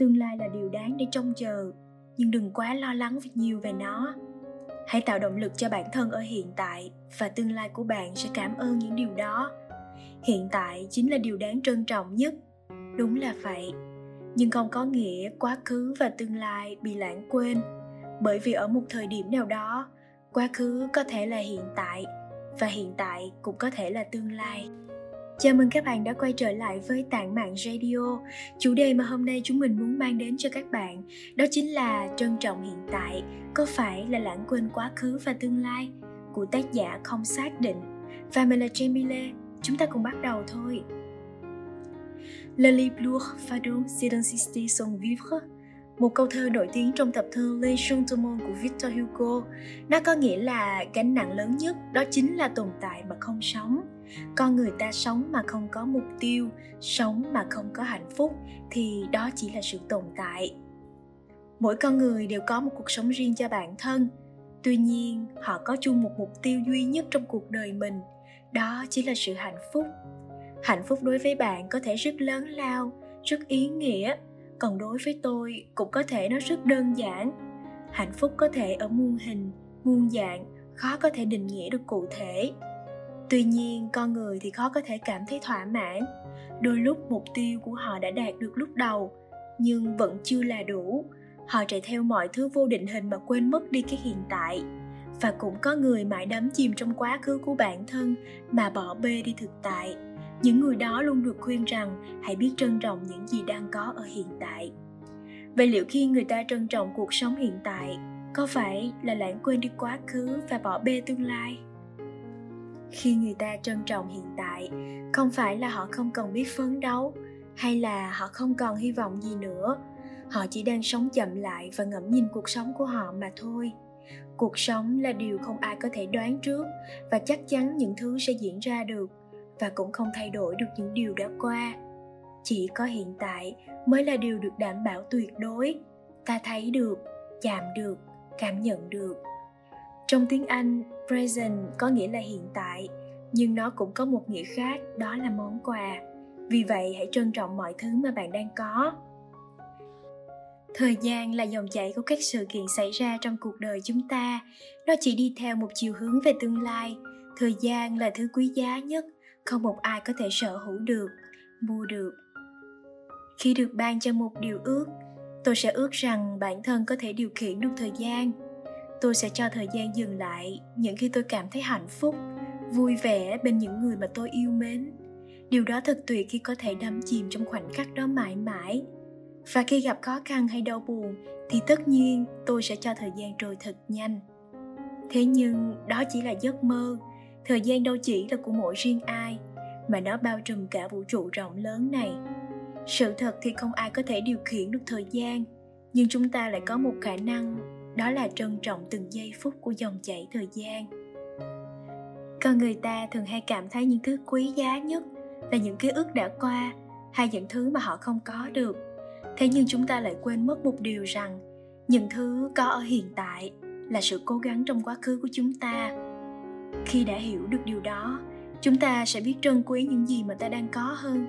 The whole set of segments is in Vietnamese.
tương lai là điều đáng để trông chờ, nhưng đừng quá lo lắng về nhiều về nó. Hãy tạo động lực cho bản thân ở hiện tại và tương lai của bạn sẽ cảm ơn những điều đó. Hiện tại chính là điều đáng trân trọng nhất. Đúng là vậy. Nhưng không có nghĩa quá khứ và tương lai bị lãng quên, bởi vì ở một thời điểm nào đó, quá khứ có thể là hiện tại và hiện tại cũng có thể là tương lai. Chào mừng các bạn đã quay trở lại với Tạng Mạng Radio. Chủ đề mà hôm nay chúng mình muốn mang đến cho các bạn đó chính là trân trọng hiện tại, có phải là lãng quên quá khứ và tương lai của tác giả không xác định. Và mình là Jamie chúng ta cùng bắt đầu thôi. Le livre lourd fardeau si d'insister vivre một câu thơ nổi tiếng trong tập thơ Les Chants du Monde của Victor Hugo. Nó có nghĩa là gánh nặng lớn nhất đó chính là tồn tại mà không sống. Con người ta sống mà không có mục tiêu, sống mà không có hạnh phúc thì đó chỉ là sự tồn tại. Mỗi con người đều có một cuộc sống riêng cho bản thân. Tuy nhiên, họ có chung một mục tiêu duy nhất trong cuộc đời mình, đó chỉ là sự hạnh phúc. Hạnh phúc đối với bạn có thể rất lớn lao, rất ý nghĩa còn đối với tôi cũng có thể nó rất đơn giản hạnh phúc có thể ở muôn hình muôn dạng khó có thể định nghĩa được cụ thể tuy nhiên, con người thì khó có thể cảm thấy thỏa mãn. Đôi lúc mục tiêu của họ đã đạt được lúc đầu, nhưng vẫn chưa là đủ. Họ chạy theo mọi thứ vô định hình mà quên mất đi cái hiện tại. Và cũng có người mãi đắm chìm trong quá khứ của bản thân mà bỏ bê đi thực tại. Những người đó luôn được khuyên rằng hãy biết trân trọng những gì đang có ở hiện tại. Vậy liệu khi người ta trân trọng cuộc sống hiện tại, có phải là lãng quên đi quá khứ và bỏ bê tương lai? Khi người ta trân trọng hiện tại, không phải là họ không còn biết phấn đấu, hay là họ không còn hy vọng gì nữa. Họ chỉ đang sống chậm lại và ngẫm nhìn cuộc sống của họ mà thôi. Cuộc sống là điều không ai có thể đoán trước và chắc chắn những thứ sẽ diễn ra được và cũng không thay đổi được những điều đã qua. Chỉ có hiện tại mới là điều được đảm bảo tuyệt đối. Ta thấy được, chạm được, cảm nhận được trong tiếng anh, present có nghĩa là hiện tại, nhưng nó cũng có một nghĩa khác, đó là món quà. Vì vậy, hãy trân trọng mọi thứ mà bạn đang có. Thời gian là dòng chảy của các sự kiện xảy ra trong cuộc đời chúng ta. Nó chỉ đi theo một chiều hướng về tương lai. Thời gian là thứ quý giá nhất, không một ai có thể sở hữu được, mua được. Khi được ban cho một điều ước, tôi sẽ ước rằng bản thân có thể điều khiển được thời gian tôi sẽ cho thời gian dừng lại những khi tôi cảm thấy hạnh phúc, vui vẻ bên những người mà tôi yêu mến. Điều đó thật tuyệt khi có thể đắm chìm trong khoảnh khắc đó mãi mãi. Và khi gặp khó khăn hay đau buồn, thì tất nhiên tôi sẽ cho thời gian trôi thật nhanh. Thế nhưng, đó chỉ là giấc mơ. Thời gian đâu chỉ là của mỗi riêng ai, mà nó bao trùm cả vũ trụ rộng lớn này. Sự thật thì không ai có thể điều khiển được thời gian, nhưng chúng ta lại có một khả năng đó là trân trọng từng giây phút của dòng chảy thời gian. Con người ta thường hay cảm thấy những thứ quý giá nhất là những ký ức đã qua hay những thứ mà họ không có được. Thế nhưng chúng ta lại quên mất một điều rằng những thứ có ở hiện tại là sự cố gắng trong quá khứ của chúng ta. Khi đã hiểu được điều đó, chúng ta sẽ biết trân quý những gì mà ta đang có hơn.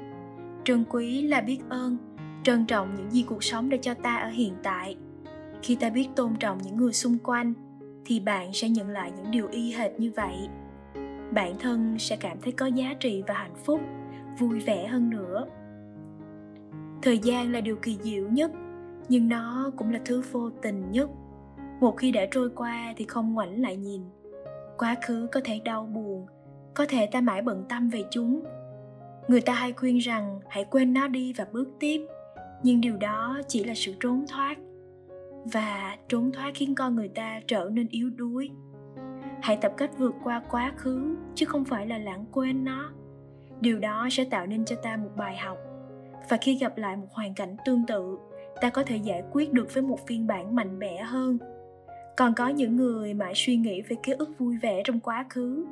Trân quý là biết ơn, trân trọng những gì cuộc sống đã cho ta ở hiện tại khi ta biết tôn trọng những người xung quanh, thì bạn sẽ nhận lại những điều y hệt như vậy. Bản thân sẽ cảm thấy có giá trị và hạnh phúc, vui vẻ hơn nữa. Thời gian là điều kỳ diệu nhất, nhưng nó cũng là thứ vô tình nhất. Một khi đã trôi qua thì không ngoảnh lại nhìn. Quá khứ có thể đau buồn, có thể ta mãi bận tâm về chúng. Người ta hay khuyên rằng hãy quên nó đi và bước tiếp, nhưng điều đó chỉ là sự trốn thoát và trốn thoát khiến con người ta trở nên yếu đuối. Hãy tập cách vượt qua quá khứ, chứ không phải là lãng quên nó. Điều đó sẽ tạo nên cho ta một bài học. Và khi gặp lại một hoàn cảnh tương tự, ta có thể giải quyết được với một phiên bản mạnh mẽ hơn. Còn có những người mãi suy nghĩ về ký ức vui vẻ trong quá khứ,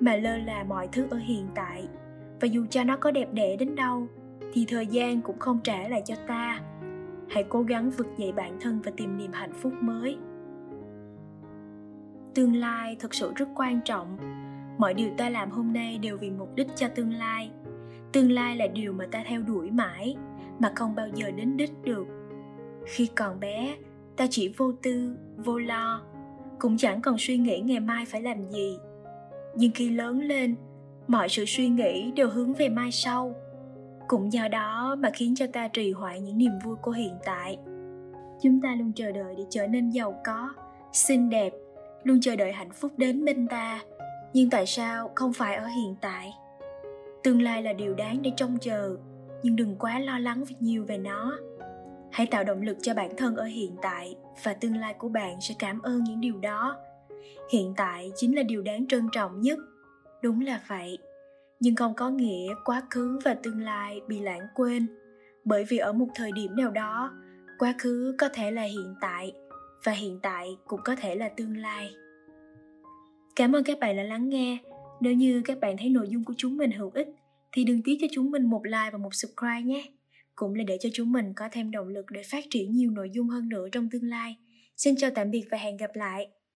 mà lơ là mọi thứ ở hiện tại. Và dù cho nó có đẹp đẽ đến đâu, thì thời gian cũng không trả lại cho ta hãy cố gắng vực dậy bản thân và tìm niềm hạnh phúc mới. Tương lai thật sự rất quan trọng. Mọi điều ta làm hôm nay đều vì mục đích cho tương lai. Tương lai là điều mà ta theo đuổi mãi, mà không bao giờ đến đích được. Khi còn bé, ta chỉ vô tư, vô lo, cũng chẳng còn suy nghĩ ngày mai phải làm gì. Nhưng khi lớn lên, mọi sự suy nghĩ đều hướng về mai sau cũng do đó mà khiến cho ta trì hoãn những niềm vui của hiện tại. Chúng ta luôn chờ đợi để trở nên giàu có, xinh đẹp, luôn chờ đợi hạnh phúc đến bên ta. Nhưng tại sao không phải ở hiện tại? Tương lai là điều đáng để trông chờ, nhưng đừng quá lo lắng nhiều về nó. Hãy tạo động lực cho bản thân ở hiện tại, và tương lai của bạn sẽ cảm ơn những điều đó. Hiện tại chính là điều đáng trân trọng nhất. Đúng là vậy nhưng không có nghĩa quá khứ và tương lai bị lãng quên. Bởi vì ở một thời điểm nào đó, quá khứ có thể là hiện tại và hiện tại cũng có thể là tương lai. Cảm ơn các bạn đã lắng nghe. Nếu như các bạn thấy nội dung của chúng mình hữu ích, thì đừng tiếc cho chúng mình một like và một subscribe nhé. Cũng là để cho chúng mình có thêm động lực để phát triển nhiều nội dung hơn nữa trong tương lai. Xin chào tạm biệt và hẹn gặp lại!